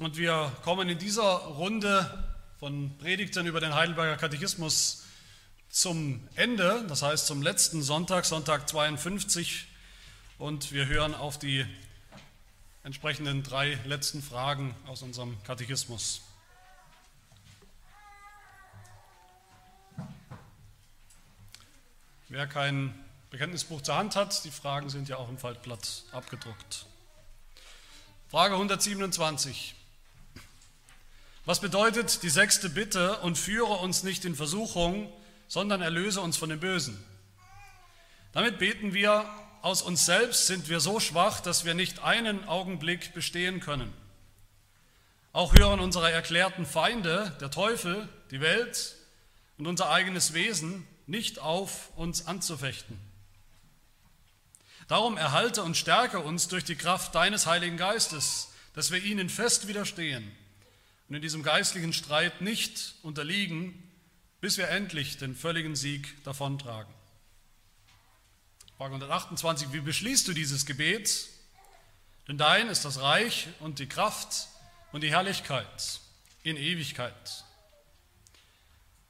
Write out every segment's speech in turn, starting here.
Und wir kommen in dieser Runde von Predigten über den Heidelberger Katechismus zum Ende, das heißt zum letzten Sonntag, Sonntag 52. Und wir hören auf die entsprechenden drei letzten Fragen aus unserem Katechismus. Wer kein Bekenntnisbuch zur Hand hat, die Fragen sind ja auch im Faltblatt abgedruckt. Frage 127. Was bedeutet die sechste Bitte und führe uns nicht in Versuchung, sondern erlöse uns von dem Bösen? Damit beten wir, aus uns selbst sind wir so schwach, dass wir nicht einen Augenblick bestehen können. Auch hören unsere erklärten Feinde, der Teufel, die Welt und unser eigenes Wesen, nicht auf, uns anzufechten. Darum erhalte und stärke uns durch die Kraft deines Heiligen Geistes, dass wir ihnen fest widerstehen und in diesem geistlichen Streit nicht unterliegen, bis wir endlich den völligen Sieg davontragen. Frage 128, wie beschließt du dieses Gebet? Denn dein ist das Reich und die Kraft und die Herrlichkeit in Ewigkeit.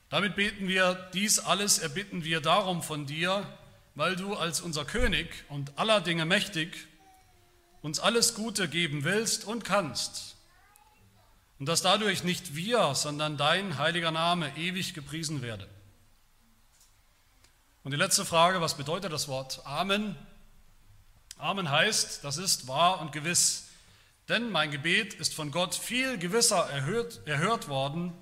Damit beten wir, dies alles erbitten wir darum von dir, weil du als unser König und aller Dinge mächtig uns alles Gute geben willst und kannst und dass dadurch nicht wir, sondern dein heiliger Name ewig gepriesen werde. Und die letzte Frage, was bedeutet das Wort Amen? Amen heißt, das ist wahr und gewiss, denn mein Gebet ist von Gott viel gewisser erhört, erhört worden,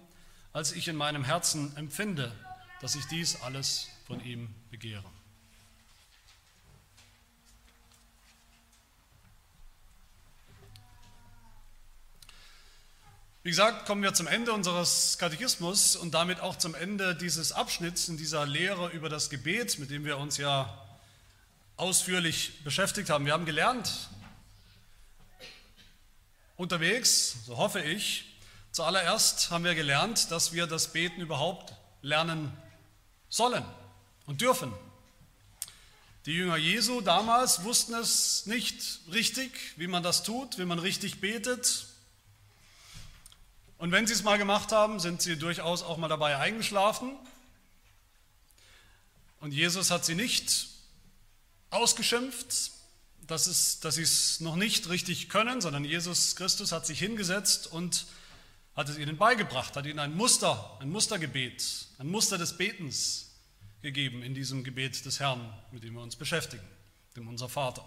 als ich in meinem Herzen empfinde, dass ich dies alles von ihm begehre. Wie gesagt, kommen wir zum Ende unseres Katechismus und damit auch zum Ende dieses Abschnitts in dieser Lehre über das Gebet, mit dem wir uns ja ausführlich beschäftigt haben. Wir haben gelernt unterwegs, so hoffe ich, zuallererst haben wir gelernt, dass wir das Beten überhaupt lernen sollen und dürfen. Die Jünger Jesu damals wussten es nicht richtig, wie man das tut, wie man richtig betet. Und wenn sie es mal gemacht haben, sind sie durchaus auch mal dabei eingeschlafen. Und Jesus hat sie nicht ausgeschimpft, dass, es, dass sie es noch nicht richtig können, sondern Jesus Christus hat sich hingesetzt und hat es ihnen beigebracht, hat ihnen ein Muster, ein Mustergebet, ein Muster des Betens gegeben in diesem Gebet des Herrn, mit dem wir uns beschäftigen, dem unser Vater.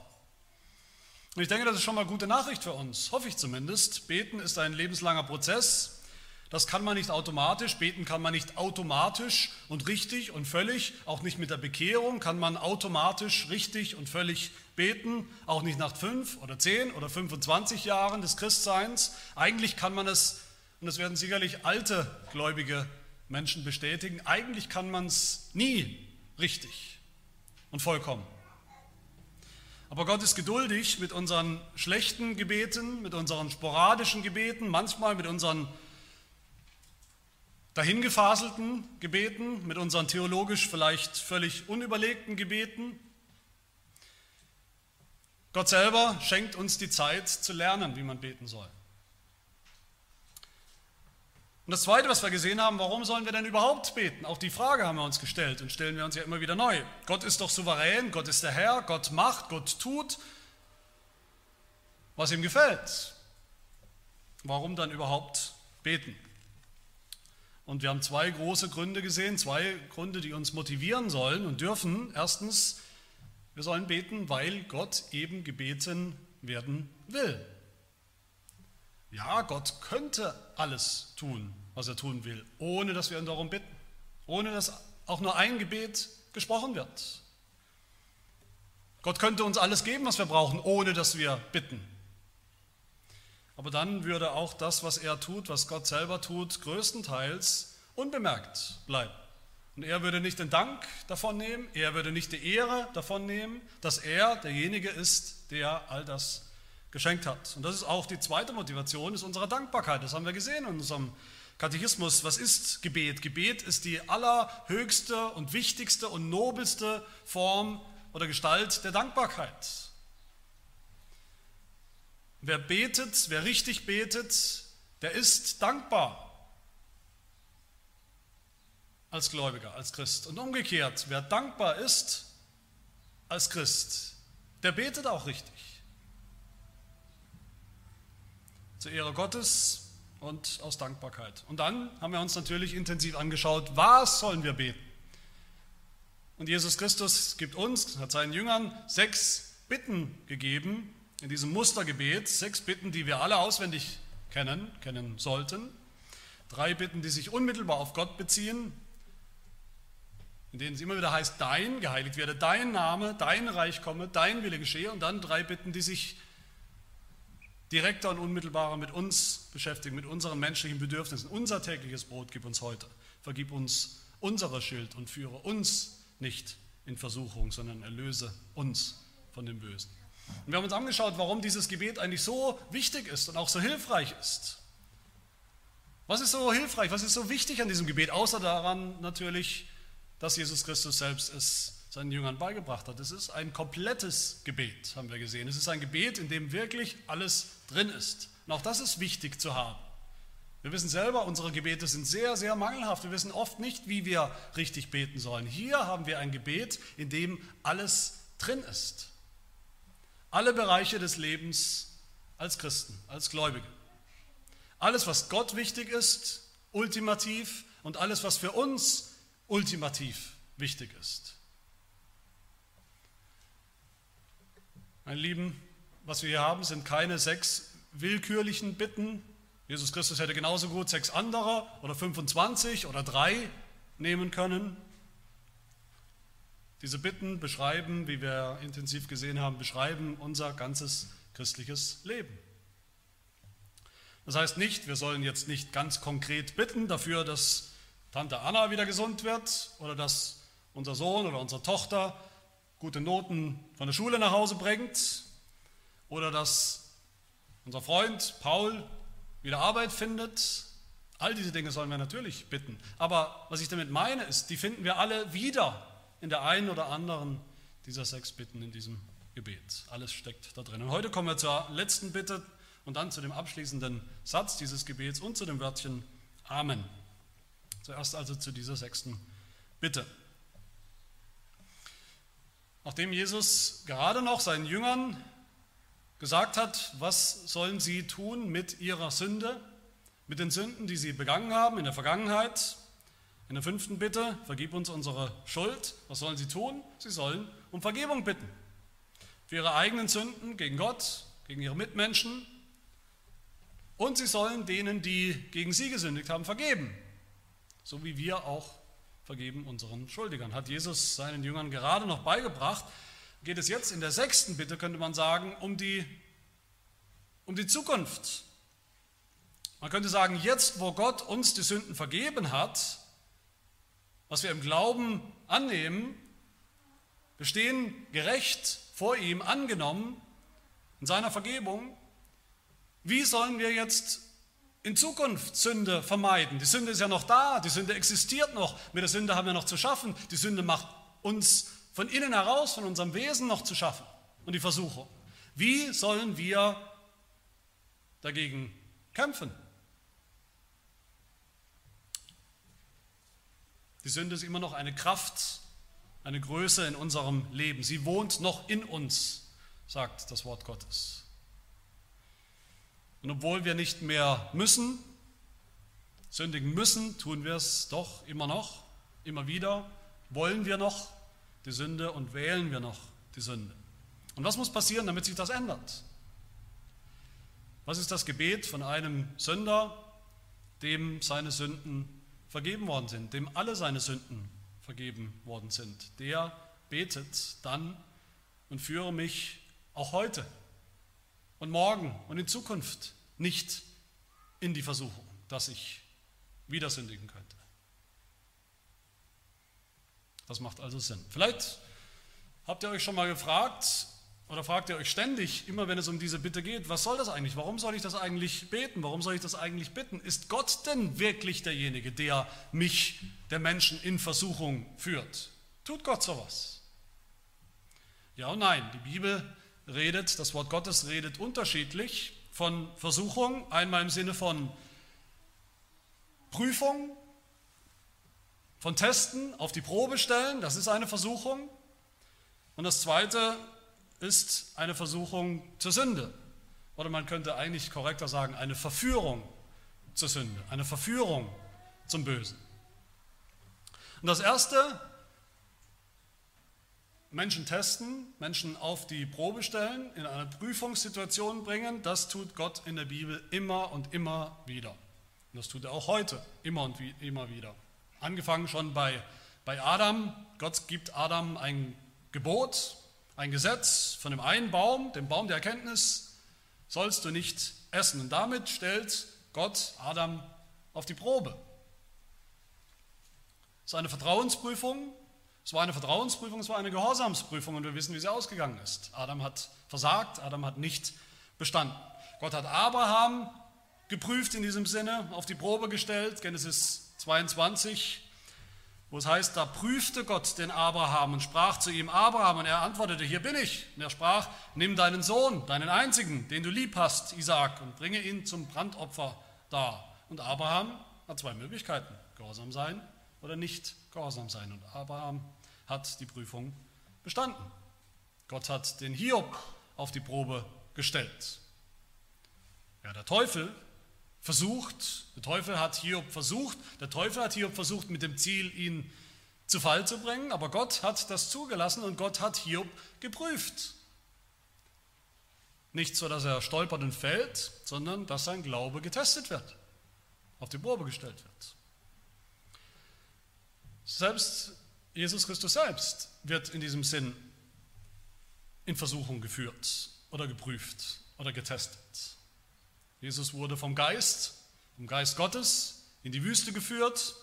Und ich denke, das ist schon mal gute Nachricht für uns, hoffe ich zumindest. Beten ist ein lebenslanger Prozess. Das kann man nicht automatisch, beten kann man nicht automatisch und richtig und völlig, auch nicht mit der Bekehrung kann man automatisch richtig und völlig beten, auch nicht nach fünf oder zehn oder 25 Jahren des Christseins. Eigentlich kann man es, und das werden sicherlich alte gläubige Menschen bestätigen, eigentlich kann man es nie richtig und vollkommen. Aber Gott ist geduldig mit unseren schlechten Gebeten, mit unseren sporadischen Gebeten, manchmal mit unseren dahingefaselten Gebeten, mit unseren theologisch vielleicht völlig unüberlegten Gebeten. Gott selber schenkt uns die Zeit zu lernen, wie man beten soll. Und das Zweite, was wir gesehen haben, warum sollen wir denn überhaupt beten? Auch die Frage haben wir uns gestellt und stellen wir uns ja immer wieder neu. Gott ist doch souverän, Gott ist der Herr, Gott macht, Gott tut, was ihm gefällt. Warum dann überhaupt beten? Und wir haben zwei große Gründe gesehen, zwei Gründe, die uns motivieren sollen und dürfen. Erstens, wir sollen beten, weil Gott eben gebeten werden will. Ja, Gott könnte alles tun, was er tun will, ohne dass wir ihn darum bitten, ohne dass auch nur ein Gebet gesprochen wird. Gott könnte uns alles geben, was wir brauchen, ohne dass wir bitten. Aber dann würde auch das, was er tut, was Gott selber tut, größtenteils unbemerkt bleiben. Und er würde nicht den Dank davon nehmen, er würde nicht die Ehre davon nehmen, dass er derjenige ist, der all das geschenkt hat. Und das ist auch die zweite Motivation, ist unsere Dankbarkeit. Das haben wir gesehen in unserem Katechismus. Was ist Gebet? Gebet ist die allerhöchste und wichtigste und nobelste Form oder Gestalt der Dankbarkeit. Wer betet, wer richtig betet, der ist dankbar als Gläubiger, als Christ. Und umgekehrt, wer dankbar ist als Christ, der betet auch richtig. Zur Ehre Gottes und aus Dankbarkeit. Und dann haben wir uns natürlich intensiv angeschaut, was sollen wir beten? Und Jesus Christus gibt uns, hat seinen Jüngern sechs Bitten gegeben in diesem Mustergebet, sechs Bitten, die wir alle auswendig kennen, kennen sollten. Drei Bitten, die sich unmittelbar auf Gott beziehen, in denen es immer wieder heißt, dein, geheiligt werde dein Name, dein Reich komme, dein Wille geschehe. Und dann drei Bitten, die sich direkter und unmittelbarer mit uns beschäftigen, mit unseren menschlichen Bedürfnissen. Unser tägliches Brot gib uns heute. Vergib uns unsere Schuld und führe uns nicht in Versuchung, sondern erlöse uns von dem Bösen. Und wir haben uns angeschaut, warum dieses Gebet eigentlich so wichtig ist und auch so hilfreich ist. Was ist so hilfreich, was ist so wichtig an diesem Gebet, außer daran natürlich, dass Jesus Christus selbst es seinen Jüngern beigebracht hat. Es ist ein komplettes Gebet, haben wir gesehen. Es ist ein Gebet, in dem wirklich alles drin ist. Und auch das ist wichtig zu haben. Wir wissen selber, unsere Gebete sind sehr, sehr mangelhaft. Wir wissen oft nicht, wie wir richtig beten sollen. Hier haben wir ein Gebet, in dem alles drin ist. Alle Bereiche des Lebens als Christen, als Gläubige. Alles, was Gott wichtig ist, ultimativ, und alles, was für uns ultimativ wichtig ist. Meine Lieben, was wir hier haben, sind keine sechs willkürlichen Bitten. Jesus Christus hätte genauso gut sechs andere oder 25 oder drei nehmen können. Diese Bitten beschreiben, wie wir intensiv gesehen haben, beschreiben unser ganzes christliches Leben. Das heißt nicht, wir sollen jetzt nicht ganz konkret bitten dafür, dass Tante Anna wieder gesund wird oder dass unser Sohn oder unsere Tochter gute Noten von der Schule nach Hause bringt oder dass unser Freund Paul wieder Arbeit findet. All diese Dinge sollen wir natürlich bitten. Aber was ich damit meine, ist, die finden wir alle wieder in der einen oder anderen dieser sechs Bitten in diesem Gebet. Alles steckt da drin. Und heute kommen wir zur letzten Bitte und dann zu dem abschließenden Satz dieses Gebets und zu dem Wörtchen Amen. Zuerst also zu dieser sechsten Bitte. Nachdem Jesus gerade noch seinen Jüngern gesagt hat, was sollen sie tun mit ihrer Sünde, mit den Sünden, die sie begangen haben in der Vergangenheit, in der fünften Bitte, vergib uns unsere Schuld. Was sollen sie tun? Sie sollen um Vergebung bitten. Für ihre eigenen Sünden gegen Gott, gegen ihre Mitmenschen. Und sie sollen denen, die gegen sie gesündigt haben, vergeben so wie wir auch vergeben unseren Schuldigern. Hat Jesus seinen Jüngern gerade noch beigebracht. Geht es jetzt in der sechsten Bitte, könnte man sagen, um die, um die Zukunft. Man könnte sagen, jetzt wo Gott uns die Sünden vergeben hat, was wir im Glauben annehmen, wir stehen gerecht vor ihm angenommen in seiner Vergebung, wie sollen wir jetzt in Zukunft Sünde vermeiden. Die Sünde ist ja noch da, die Sünde existiert noch. Mit der Sünde haben wir noch zu schaffen. Die Sünde macht uns von innen heraus, von unserem Wesen noch zu schaffen. Und die Versuchung. Wie sollen wir dagegen kämpfen? Die Sünde ist immer noch eine Kraft, eine Größe in unserem Leben. Sie wohnt noch in uns, sagt das Wort Gottes. Und obwohl wir nicht mehr müssen, sündigen müssen, tun wir es doch immer noch, immer wieder, wollen wir noch die Sünde und wählen wir noch die Sünde. Und was muss passieren, damit sich das ändert? Was ist das Gebet von einem Sünder, dem seine Sünden vergeben worden sind, dem alle seine Sünden vergeben worden sind? Der betet dann und führe mich auch heute und morgen und in Zukunft nicht in die Versuchung, dass ich wieder sündigen könnte. Das macht also Sinn. Vielleicht habt ihr euch schon mal gefragt oder fragt ihr euch ständig, immer wenn es um diese Bitte geht, was soll das eigentlich? Warum soll ich das eigentlich beten? Warum soll ich das eigentlich bitten? Ist Gott denn wirklich derjenige, der mich, der Menschen in Versuchung führt? Tut Gott sowas? Ja und nein. Die Bibel redet, das Wort Gottes redet unterschiedlich von Versuchung, einmal im Sinne von Prüfung, von Testen auf die Probe stellen, das ist eine Versuchung. Und das zweite ist eine Versuchung zur Sünde. Oder man könnte eigentlich korrekter sagen, eine Verführung zur Sünde, eine Verführung zum Bösen. Und das erste, Menschen testen, Menschen auf die Probe stellen, in eine Prüfungssituation bringen, das tut Gott in der Bibel immer und immer wieder. Und das tut er auch heute immer und wie, immer wieder. Angefangen schon bei, bei Adam. Gott gibt Adam ein Gebot, ein Gesetz von dem einen Baum, dem Baum der Erkenntnis, sollst du nicht essen. Und damit stellt Gott Adam auf die Probe. Es ist eine Vertrauensprüfung. Es war eine Vertrauensprüfung, es war eine Gehorsamsprüfung und wir wissen, wie sie ausgegangen ist. Adam hat versagt, Adam hat nicht bestanden. Gott hat Abraham geprüft in diesem Sinne, auf die Probe gestellt, Genesis 22, wo es heißt, da prüfte Gott den Abraham und sprach zu ihm, Abraham, und er antwortete, hier bin ich. Und er sprach, nimm deinen Sohn, deinen einzigen, den du lieb hast, Isaac, und bringe ihn zum Brandopfer dar. Und Abraham hat zwei Möglichkeiten, gehorsam sein oder nicht gehorsam sein. Und Abraham hat die Prüfung bestanden. Gott hat den Hiob auf die Probe gestellt. Ja, der Teufel versucht, der Teufel hat Hiob versucht, der Teufel hat Hiob versucht mit dem Ziel, ihn zu Fall zu bringen, aber Gott hat das zugelassen und Gott hat Hiob geprüft. Nicht so, dass er stolpert und fällt, sondern dass sein Glaube getestet wird, auf die Probe gestellt wird. Selbst Jesus Christus selbst wird in diesem Sinn in Versuchung geführt oder geprüft oder getestet. Jesus wurde vom Geist, vom Geist Gottes in die Wüste geführt,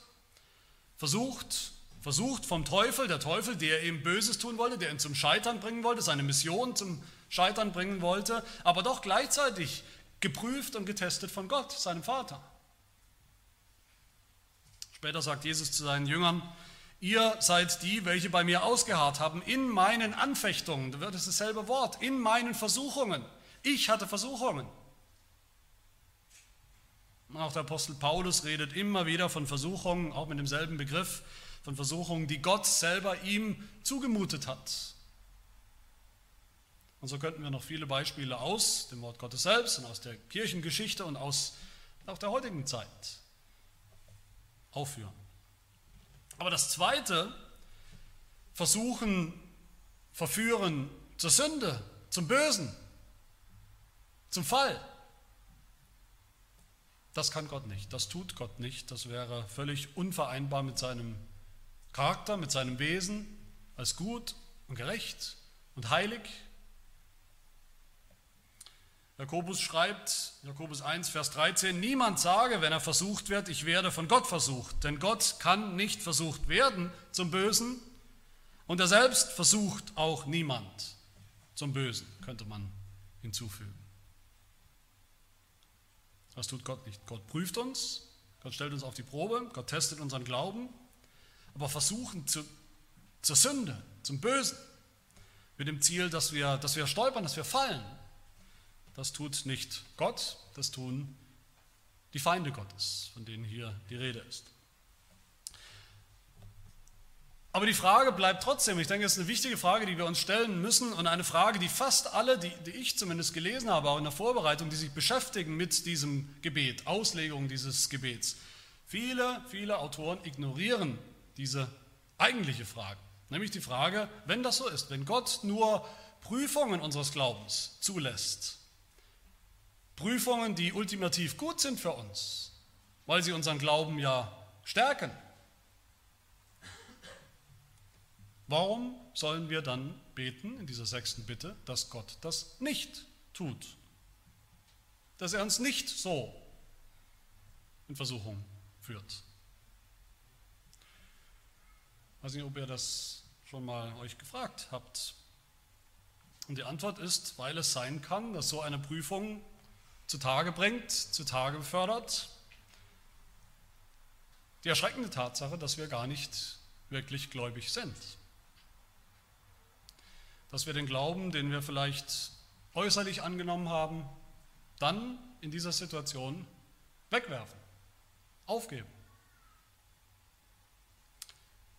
versucht, versucht vom Teufel, der Teufel, der ihm Böses tun wollte, der ihn zum Scheitern bringen wollte, seine Mission zum Scheitern bringen wollte, aber doch gleichzeitig geprüft und getestet von Gott, seinem Vater. Später sagt Jesus zu seinen Jüngern, ihr seid die, welche bei mir ausgeharrt haben, in meinen Anfechtungen, da wird es dasselbe Wort, in meinen Versuchungen. Ich hatte Versuchungen. Auch der Apostel Paulus redet immer wieder von Versuchungen, auch mit demselben Begriff, von Versuchungen, die Gott selber ihm zugemutet hat. Und so könnten wir noch viele Beispiele aus dem Wort Gottes selbst und aus der Kirchengeschichte und aus auch der heutigen Zeit aufführen. Aber das Zweite, versuchen, verführen zur Sünde, zum Bösen, zum Fall, das kann Gott nicht, das tut Gott nicht, das wäre völlig unvereinbar mit seinem Charakter, mit seinem Wesen als gut und gerecht und heilig. Jakobus schreibt, Jakobus 1, Vers 13, niemand sage, wenn er versucht wird, ich werde von Gott versucht, denn Gott kann nicht versucht werden zum Bösen und er selbst versucht auch niemand zum Bösen, könnte man hinzufügen. Das tut Gott nicht. Gott prüft uns, Gott stellt uns auf die Probe, Gott testet unseren Glauben, aber versuchen zu, zur Sünde, zum Bösen, mit dem Ziel, dass wir, dass wir stolpern, dass wir fallen, das tut nicht Gott, das tun die Feinde Gottes, von denen hier die Rede ist. Aber die Frage bleibt trotzdem, ich denke, es ist eine wichtige Frage, die wir uns stellen müssen und eine Frage, die fast alle, die, die, ich zumindest gelesen habe, auch in der Vorbereitung, die sich beschäftigen mit diesem Gebet, Auslegung dieses Gebets. Viele, viele Autoren ignorieren diese eigentliche Frage, nämlich die Frage, wenn das so ist, wenn Gott nur Prüfungen unseres Glaubens zulässt, Prüfungen, die ultimativ gut sind für uns, weil sie unseren Glauben ja stärken, Warum sollen wir dann beten in dieser sechsten Bitte, dass Gott das nicht tut? Dass er uns nicht so in Versuchung führt? Ich weiß nicht, ob ihr das schon mal euch gefragt habt. Und die Antwort ist, weil es sein kann, dass so eine Prüfung zutage bringt, zutage befördert, die erschreckende Tatsache, dass wir gar nicht wirklich gläubig sind. Dass wir den Glauben, den wir vielleicht äußerlich angenommen haben, dann in dieser Situation wegwerfen, aufgeben,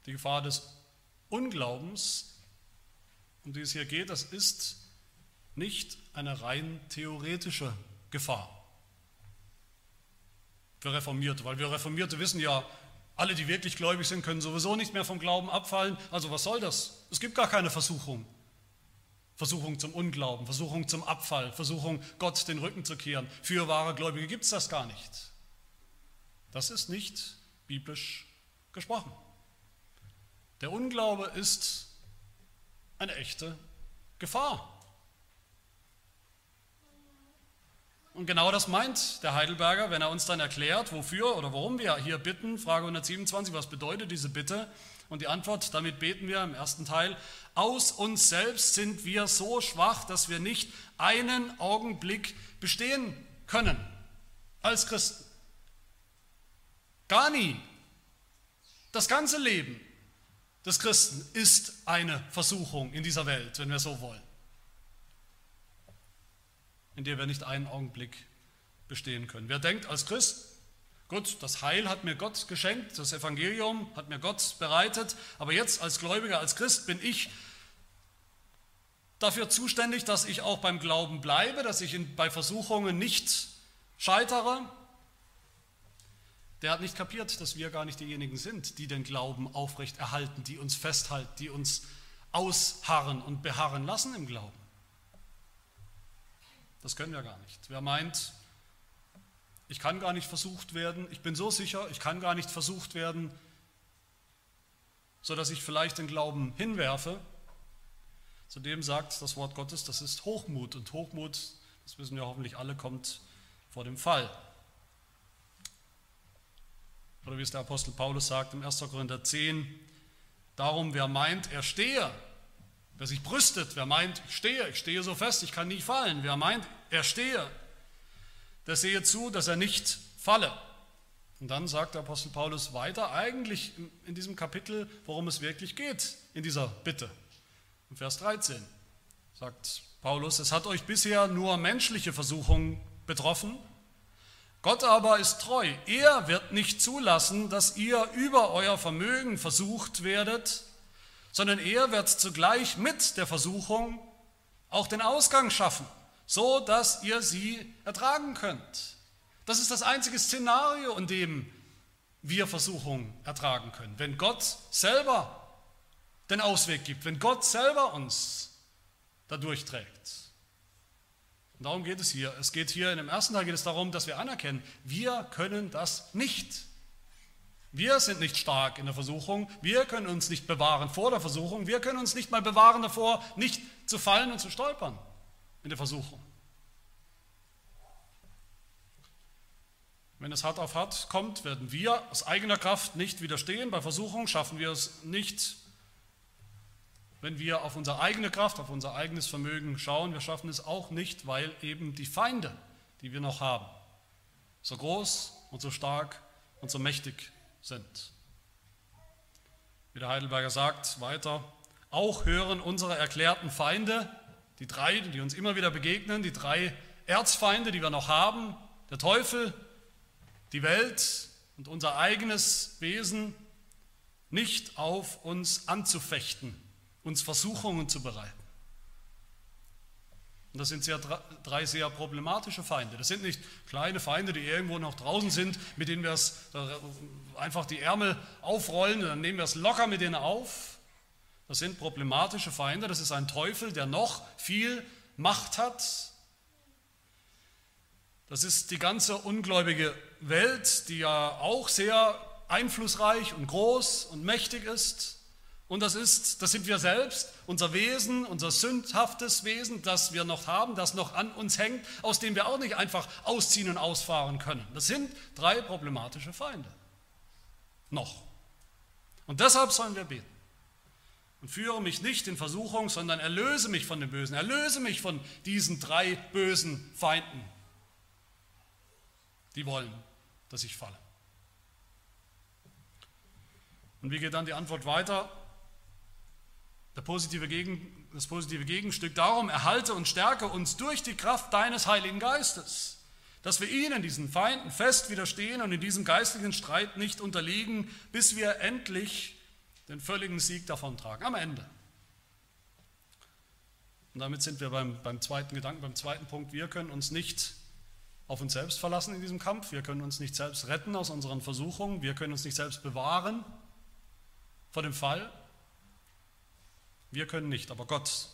Die Gefahr des Unglaubens, um die es hier geht, das ist nicht eine rein theoretische Gefahr für Reformierte, weil wir Reformierte wissen ja, alle, die wirklich gläubig sind, können sowieso nicht mehr vom Glauben abfallen. Also was soll das? Es gibt gar keine Versuchung. Versuchung zum Unglauben, Versuchung zum Abfall, Versuchung, Gott den Rücken zu kehren. Für wahre Gläubige gibt es das gar nicht. Das ist nicht biblisch gesprochen. Der Unglaube ist eine echte Gefahr. Und genau das meint der Heidelberger, wenn er uns dann erklärt, wofür oder warum wir hier bitten. Frage 127, was bedeutet diese Bitte? Und die Antwort, damit beten wir im ersten Teil, aus uns selbst sind wir so schwach, dass wir nicht einen Augenblick bestehen können als Christen. Gar nie. Das ganze Leben des Christen ist eine Versuchung in dieser Welt, wenn wir so wollen in der wir nicht einen Augenblick bestehen können. Wer denkt als Christ, gut, das Heil hat mir Gott geschenkt, das Evangelium hat mir Gott bereitet, aber jetzt als Gläubiger, als Christ bin ich dafür zuständig, dass ich auch beim Glauben bleibe, dass ich in, bei Versuchungen nicht scheitere. Der hat nicht kapiert, dass wir gar nicht diejenigen sind, die den Glauben aufrecht erhalten, die uns festhalten, die uns ausharren und beharren lassen im Glauben. Das können wir gar nicht. Wer meint, ich kann gar nicht versucht werden, ich bin so sicher, ich kann gar nicht versucht werden, sodass ich vielleicht den Glauben hinwerfe, zudem sagt das Wort Gottes, das ist Hochmut. Und Hochmut, das wissen wir hoffentlich alle, kommt vor dem Fall. Oder wie es der Apostel Paulus sagt im 1. Korinther 10, darum wer meint, er stehe, Wer sich brüstet, wer meint, ich stehe, ich stehe so fest, ich kann nie fallen. Wer meint, er stehe, der sehe zu, dass er nicht falle. Und dann sagt der Apostel Paulus weiter, eigentlich in diesem Kapitel, worum es wirklich geht, in dieser Bitte. In Vers 13 sagt Paulus, es hat euch bisher nur menschliche Versuchungen betroffen, Gott aber ist treu. Er wird nicht zulassen, dass ihr über euer Vermögen versucht werdet, sondern er wird zugleich mit der Versuchung auch den Ausgang schaffen, so dass ihr sie ertragen könnt. Das ist das einzige Szenario, in dem wir Versuchung ertragen können. Wenn Gott selber den Ausweg gibt, wenn Gott selber uns dadurch trägt. Und darum geht es hier. Es geht hier in dem ersten Teil geht es darum, dass wir anerkennen, wir können das nicht. Wir sind nicht stark in der Versuchung, wir können uns nicht bewahren vor der Versuchung, wir können uns nicht mal bewahren davor, nicht zu fallen und zu stolpern in der Versuchung. Wenn es hart auf hart kommt, werden wir aus eigener Kraft nicht widerstehen. Bei Versuchung schaffen wir es nicht, wenn wir auf unsere eigene Kraft, auf unser eigenes Vermögen schauen. Wir schaffen es auch nicht, weil eben die Feinde, die wir noch haben, so groß und so stark und so mächtig sind. Wie der Heidelberger sagt weiter, auch hören unsere erklärten Feinde, die drei, die uns immer wieder begegnen, die drei Erzfeinde, die wir noch haben, der Teufel, die Welt und unser eigenes Wesen, nicht auf uns anzufechten, uns Versuchungen zu bereiten. Und das sind sehr, drei sehr problematische Feinde. Das sind nicht kleine Feinde, die irgendwo noch draußen sind, mit denen wir es einfach die Ärmel aufrollen und dann nehmen wir es locker mit denen auf. Das sind problematische Feinde. Das ist ein Teufel, der noch viel Macht hat. Das ist die ganze ungläubige Welt, die ja auch sehr einflussreich und groß und mächtig ist. Und das ist, das sind wir selbst, unser Wesen, unser sündhaftes Wesen, das wir noch haben, das noch an uns hängt, aus dem wir auch nicht einfach ausziehen und ausfahren können. Das sind drei problematische Feinde. Noch. Und deshalb sollen wir beten. Und führe mich nicht in Versuchung, sondern erlöse mich von dem Bösen. Erlöse mich von diesen drei bösen Feinden, die wollen, dass ich falle. Und wie geht dann die Antwort weiter? Positive Gegen, das positive Gegenstück. Darum erhalte und stärke uns durch die Kraft deines Heiligen Geistes, dass wir ihnen, diesen Feinden, fest widerstehen und in diesem geistlichen Streit nicht unterliegen, bis wir endlich den völligen Sieg davontragen, am Ende. Und damit sind wir beim, beim zweiten Gedanken, beim zweiten Punkt. Wir können uns nicht auf uns selbst verlassen in diesem Kampf. Wir können uns nicht selbst retten aus unseren Versuchungen. Wir können uns nicht selbst bewahren vor dem Fall. Wir können nicht, aber Gott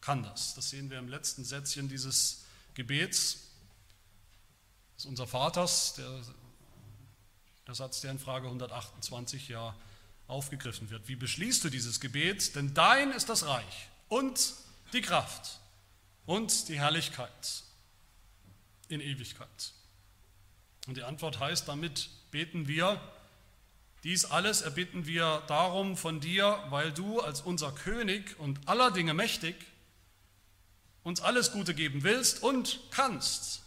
kann das. Das sehen wir im letzten Sätzchen dieses Gebets des unser Vaters, der, der Satz, der in Frage 128 ja aufgegriffen wird. Wie beschließt du dieses Gebet? Denn dein ist das Reich und die Kraft und die Herrlichkeit in Ewigkeit. Und die Antwort heißt, damit beten wir, dies alles erbitten wir darum von dir, weil du als unser König und aller Dinge mächtig uns alles Gute geben willst und kannst.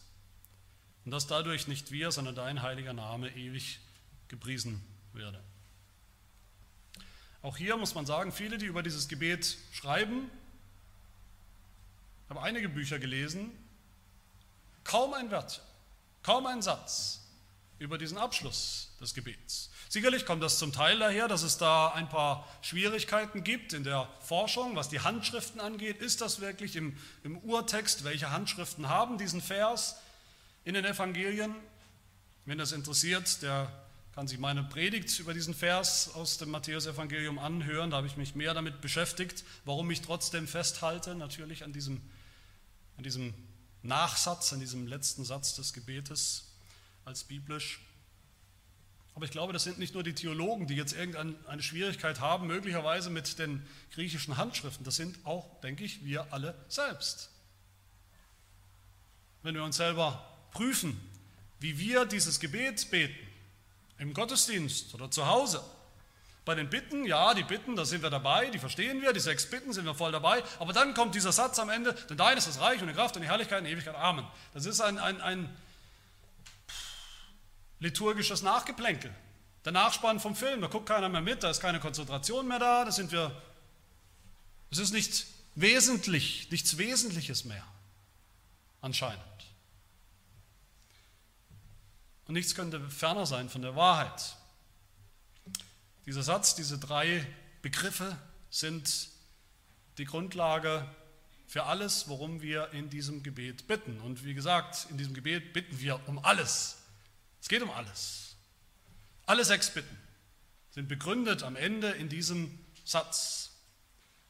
Und dass dadurch nicht wir, sondern dein heiliger Name ewig gepriesen werde. Auch hier muss man sagen, viele, die über dieses Gebet schreiben, habe einige Bücher gelesen, kaum ein Wort, kaum ein Satz über diesen Abschluss des Gebets. Sicherlich kommt das zum Teil daher, dass es da ein paar Schwierigkeiten gibt in der Forschung, was die Handschriften angeht. Ist das wirklich im, im Urtext? Welche Handschriften haben diesen Vers in den Evangelien? Wenn das interessiert, der kann sich meine Predigt über diesen Vers aus dem Matthäusevangelium anhören. Da habe ich mich mehr damit beschäftigt, warum ich trotzdem festhalte, natürlich an diesem, an diesem Nachsatz, an diesem letzten Satz des Gebetes als biblisch. Aber ich glaube, das sind nicht nur die Theologen, die jetzt irgendeine Schwierigkeit haben, möglicherweise mit den griechischen Handschriften. Das sind auch, denke ich, wir alle selbst. Wenn wir uns selber prüfen, wie wir dieses Gebet beten, im Gottesdienst oder zu Hause. Bei den Bitten, ja, die Bitten, da sind wir dabei, die verstehen wir, die sechs Bitten sind wir voll dabei, aber dann kommt dieser Satz am Ende, denn dein ist das Reich und die Kraft und die Herrlichkeit und die Ewigkeit, Amen. Das ist ein, ein, ein liturgisches Nachgeplänkel. Der Nachspann vom Film, da guckt keiner mehr mit, da ist keine Konzentration mehr da, da sind wir, es ist nicht wesentlich, nichts Wesentliches mehr, anscheinend. Und nichts könnte ferner sein von der Wahrheit. Dieser Satz, diese drei Begriffe sind die Grundlage für alles, worum wir in diesem Gebet bitten. Und wie gesagt, in diesem Gebet bitten wir um alles. Es geht um alles. Alle sechs Bitten sind begründet am Ende in diesem Satz.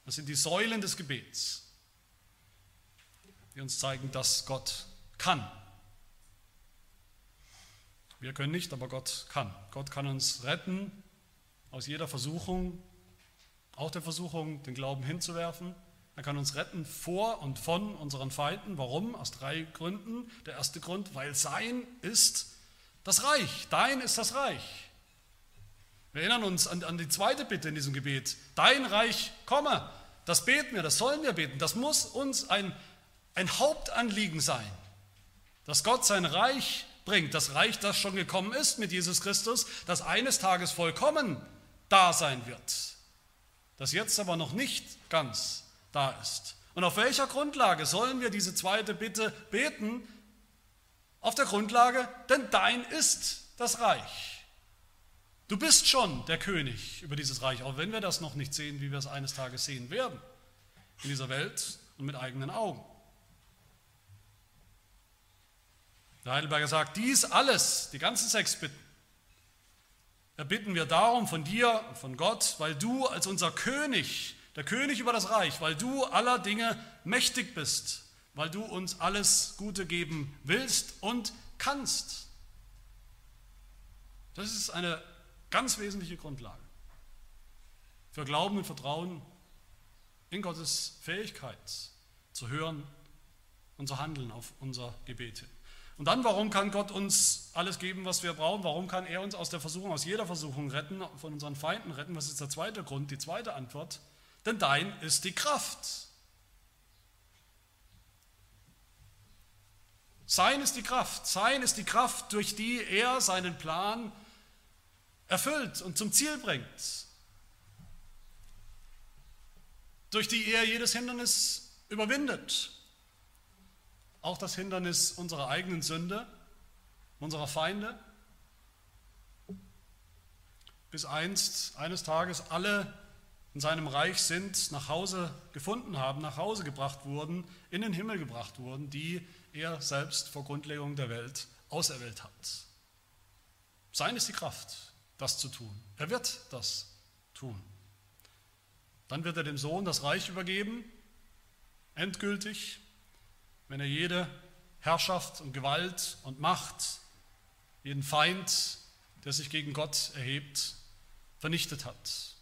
Das sind die Säulen des Gebets, die uns zeigen, dass Gott kann. Wir können nicht, aber Gott kann. Gott kann uns retten aus jeder Versuchung, auch der Versuchung, den Glauben hinzuwerfen. Er kann uns retten vor und von unseren Feinden. Warum? Aus drei Gründen. Der erste Grund, weil sein ist das Reich. Dein ist das Reich. Wir erinnern uns an, an die zweite Bitte in diesem Gebet. Dein Reich komme. Das beten wir, das sollen wir beten. Das muss uns ein, ein Hauptanliegen sein, dass Gott sein Reich bringt. Das Reich, das schon gekommen ist mit Jesus Christus, das eines Tages vollkommen da sein wird, das jetzt aber noch nicht ganz da ist. Und auf welcher Grundlage sollen wir diese zweite Bitte beten? Auf der Grundlage, denn dein ist das Reich. Du bist schon der König über dieses Reich, auch wenn wir das noch nicht sehen, wie wir es eines Tages sehen werden, in dieser Welt und mit eigenen Augen. Der Heidelberger sagt, dies alles, die ganzen sechs Bitten, erbitten wir darum von dir, von Gott, weil du als unser König, der König über das Reich, weil du aller Dinge mächtig bist, weil du uns alles Gute geben willst und kannst. Das ist eine ganz wesentliche Grundlage für Glauben und Vertrauen in Gottes Fähigkeit zu hören und zu handeln auf unser Gebet hin. Und dann, warum kann Gott uns alles geben, was wir brauchen? Warum kann er uns aus der Versuchung, aus jeder Versuchung retten, von unseren Feinden retten? Was ist der zweite Grund, die zweite Antwort? Denn dein ist die Kraft. Sein ist die Kraft. Sein ist die Kraft, durch die er seinen Plan erfüllt und zum Ziel bringt. Durch die er jedes Hindernis überwindet. Auch das Hindernis unserer eigenen Sünde, unserer Feinde, bis einst, eines Tages alle in seinem Reich sind, nach Hause gefunden haben, nach Hause gebracht wurden, in den Himmel gebracht wurden, die er selbst vor Grundlegung der Welt auserwählt hat. Sein ist die Kraft, das zu tun. Er wird das tun. Dann wird er dem Sohn das Reich übergeben, endgültig, wenn er jede Herrschaft und Gewalt und Macht, jeden Feind, der sich gegen Gott erhebt, vernichtet hat.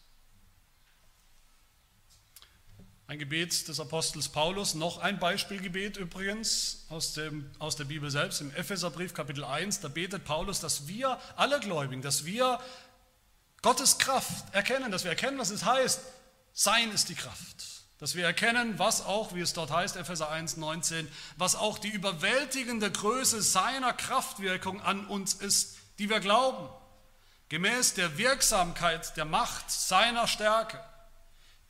Ein Gebet des Apostels Paulus, noch ein Beispielgebet übrigens aus, dem, aus der Bibel selbst, im Epheserbrief Kapitel 1, da betet Paulus, dass wir alle Gläubigen, dass wir Gottes Kraft erkennen, dass wir erkennen, was es heißt, sein ist die Kraft. Dass wir erkennen, was auch, wie es dort heißt, Epheser 1, 19, was auch die überwältigende Größe seiner Kraftwirkung an uns ist, die wir glauben, gemäß der Wirksamkeit der Macht seiner Stärke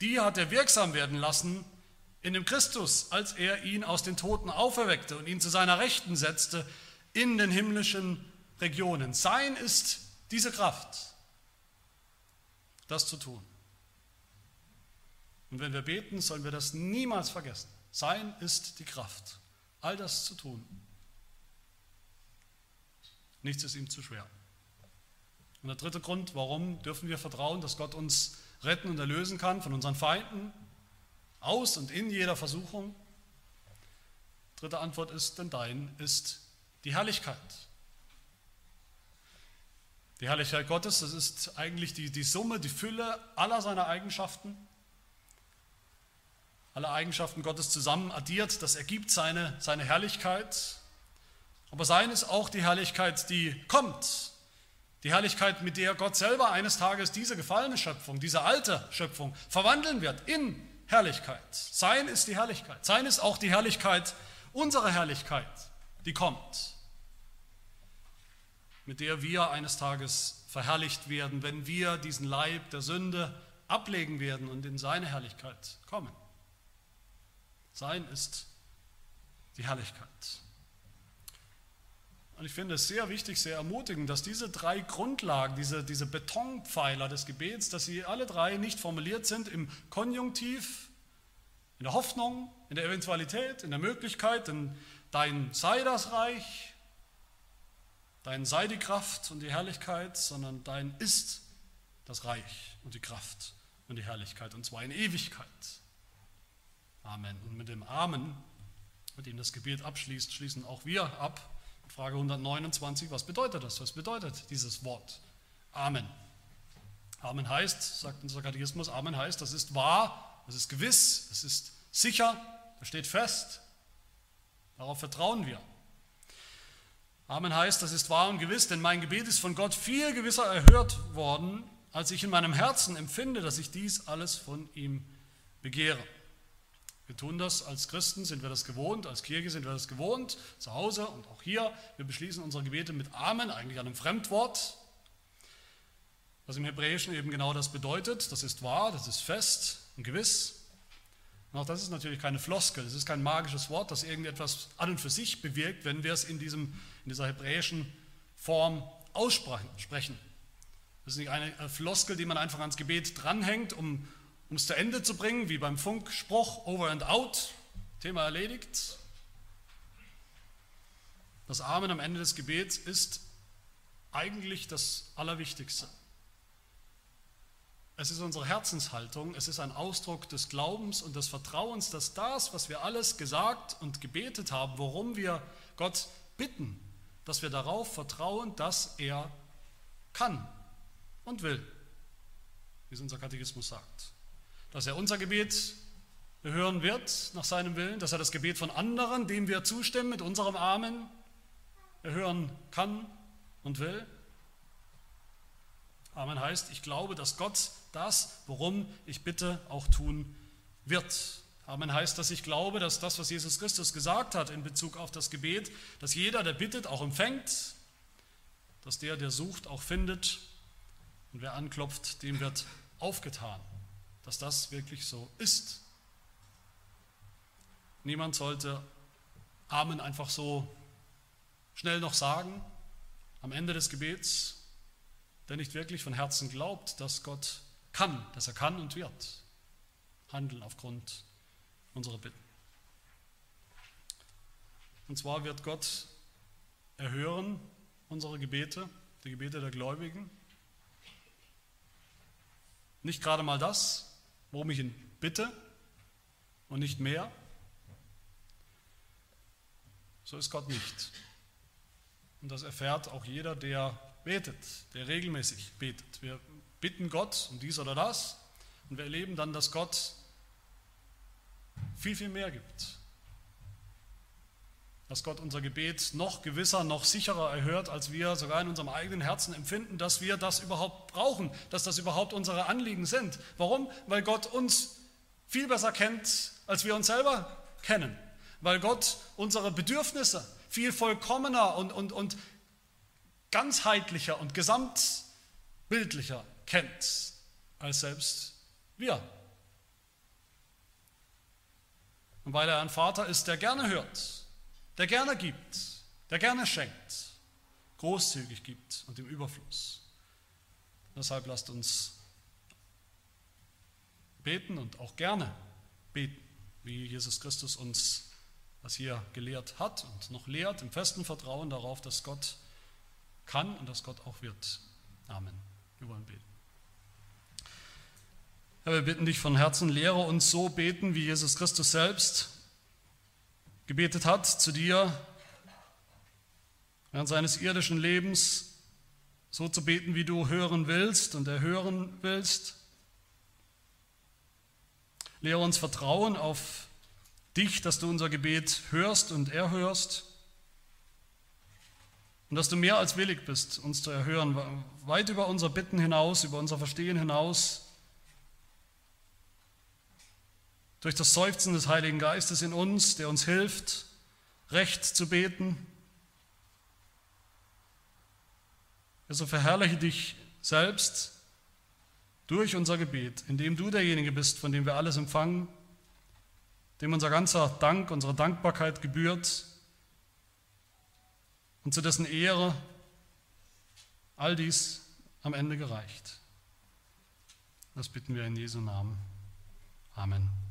die hat er wirksam werden lassen in dem Christus, als er ihn aus den Toten auferweckte und ihn zu seiner Rechten setzte in den himmlischen Regionen. Sein ist diese Kraft, das zu tun. Und wenn wir beten, sollen wir das niemals vergessen. Sein ist die Kraft, all das zu tun. Nichts ist ihm zu schwer. Und der dritte Grund, warum dürfen wir vertrauen, dass Gott uns retten und erlösen kann von unseren Feinden, aus und in jeder Versuchung? Dritte Antwort ist, denn dein ist die Herrlichkeit. Die Herrlichkeit Gottes, das ist eigentlich die, die Summe, die Fülle aller seiner Eigenschaften. Alle Eigenschaften Gottes zusammen addiert, das ergibt seine, seine Herrlichkeit. Aber sein ist auch die Herrlichkeit, die kommt, die Herrlichkeit, mit der Gott selber eines Tages diese gefallene Schöpfung, diese alte Schöpfung verwandeln wird in Herrlichkeit. Sein ist die Herrlichkeit. Sein ist auch die Herrlichkeit, unsere Herrlichkeit, die kommt, mit der wir eines Tages verherrlicht werden, wenn wir diesen Leib der Sünde ablegen werden und in seine Herrlichkeit kommen. Sein ist die Herrlichkeit. Und ich finde es sehr wichtig, sehr ermutigend, dass diese drei Grundlagen, diese, diese Betonpfeiler des Gebets, dass sie alle drei nicht formuliert sind im Konjunktiv, in der Hoffnung, in der Eventualität, in der Möglichkeit, denn dein sei das Reich, dein sei die Kraft und die Herrlichkeit, sondern dein ist das Reich und die Kraft und die Herrlichkeit, und zwar in Ewigkeit. Amen. Und mit dem Amen, mit dem das Gebet abschließt, schließen auch wir ab. Frage 129, was bedeutet das? Was bedeutet dieses Wort? Amen. Amen heißt, sagt unser Katechismus, Amen heißt, das ist wahr, das ist gewiss, das ist sicher, das steht fest. Darauf vertrauen wir. Amen heißt, das ist wahr und gewiss, denn mein Gebet ist von Gott viel gewisser erhört worden, als ich in meinem Herzen empfinde, dass ich dies alles von ihm begehre. Wir tun das als Christen, sind wir das gewohnt, als Kirche sind wir das gewohnt, zu Hause und auch hier. Wir beschließen unsere Gebete mit Amen, eigentlich einem Fremdwort, was im Hebräischen eben genau das bedeutet. Das ist wahr, das ist fest und gewiss. Und auch das ist natürlich keine Floskel, das ist kein magisches Wort, das irgendetwas an und für sich bewirkt, wenn wir es in, diesem, in dieser hebräischen Form aussprechen. Das ist nicht eine Floskel, die man einfach ans Gebet dranhängt, um um es zu Ende zu bringen, wie beim Funkspruch Over and Out, Thema erledigt. Das Amen am Ende des Gebets ist eigentlich das Allerwichtigste. Es ist unsere Herzenshaltung, es ist ein Ausdruck des Glaubens und des Vertrauens, dass das, was wir alles gesagt und gebetet haben, worum wir Gott bitten, dass wir darauf vertrauen, dass er kann und will, wie es unser Katechismus sagt dass er unser Gebet hören wird nach seinem Willen, dass er das Gebet von anderen, dem wir zustimmen mit unserem Amen, erhören kann und will. Amen heißt, ich glaube, dass Gott das, worum ich bitte, auch tun wird. Amen heißt, dass ich glaube, dass das, was Jesus Christus gesagt hat in Bezug auf das Gebet, dass jeder, der bittet, auch empfängt, dass der, der sucht, auch findet und wer anklopft, dem wird aufgetan dass das wirklich so ist. Niemand sollte Amen einfach so schnell noch sagen am Ende des Gebets, der nicht wirklich von Herzen glaubt, dass Gott kann, dass er kann und wird handeln aufgrund unserer Bitten. Und zwar wird Gott erhören unsere Gebete, die Gebete der Gläubigen. Nicht gerade mal das, worum ich ihn bitte und nicht mehr. So ist Gott nicht. Und das erfährt auch jeder, der betet, der regelmäßig betet. Wir bitten Gott um dies oder das und wir erleben dann, dass Gott viel, viel mehr gibt. Dass Gott unser Gebet noch gewisser, noch sicherer erhört, als wir sogar in unserem eigenen Herzen empfinden, dass wir das überhaupt brauchen, dass das überhaupt unsere Anliegen sind. Warum? Weil Gott uns viel besser kennt, als wir uns selber kennen. Weil Gott unsere Bedürfnisse viel vollkommener und, und, und ganzheitlicher und gesamtbildlicher kennt als selbst wir. Und weil er ein Vater ist, der gerne hört, der gerne gibt, der gerne schenkt, großzügig gibt und im Überfluss. Deshalb lasst uns beten und auch gerne beten, wie Jesus Christus uns das hier gelehrt hat und noch lehrt, im festen Vertrauen darauf, dass Gott kann und dass Gott auch wird. Amen. Wir wollen beten. Herr, wir bitten dich von Herzen, lehre uns so beten, wie Jesus Christus selbst gebetet hat zu dir während seines irdischen Lebens, so zu beten, wie du hören willst und erhören willst. Lehre uns Vertrauen auf dich, dass du unser Gebet hörst und erhörst und dass du mehr als willig bist, uns zu erhören, weit über unser Bitten hinaus, über unser Verstehen hinaus durch das Seufzen des Heiligen Geistes in uns, der uns hilft, recht zu beten. Also verherrliche dich selbst durch unser Gebet, indem du derjenige bist, von dem wir alles empfangen, dem unser ganzer Dank, unsere Dankbarkeit gebührt und zu dessen Ehre all dies am Ende gereicht. Das bitten wir in Jesu Namen. Amen.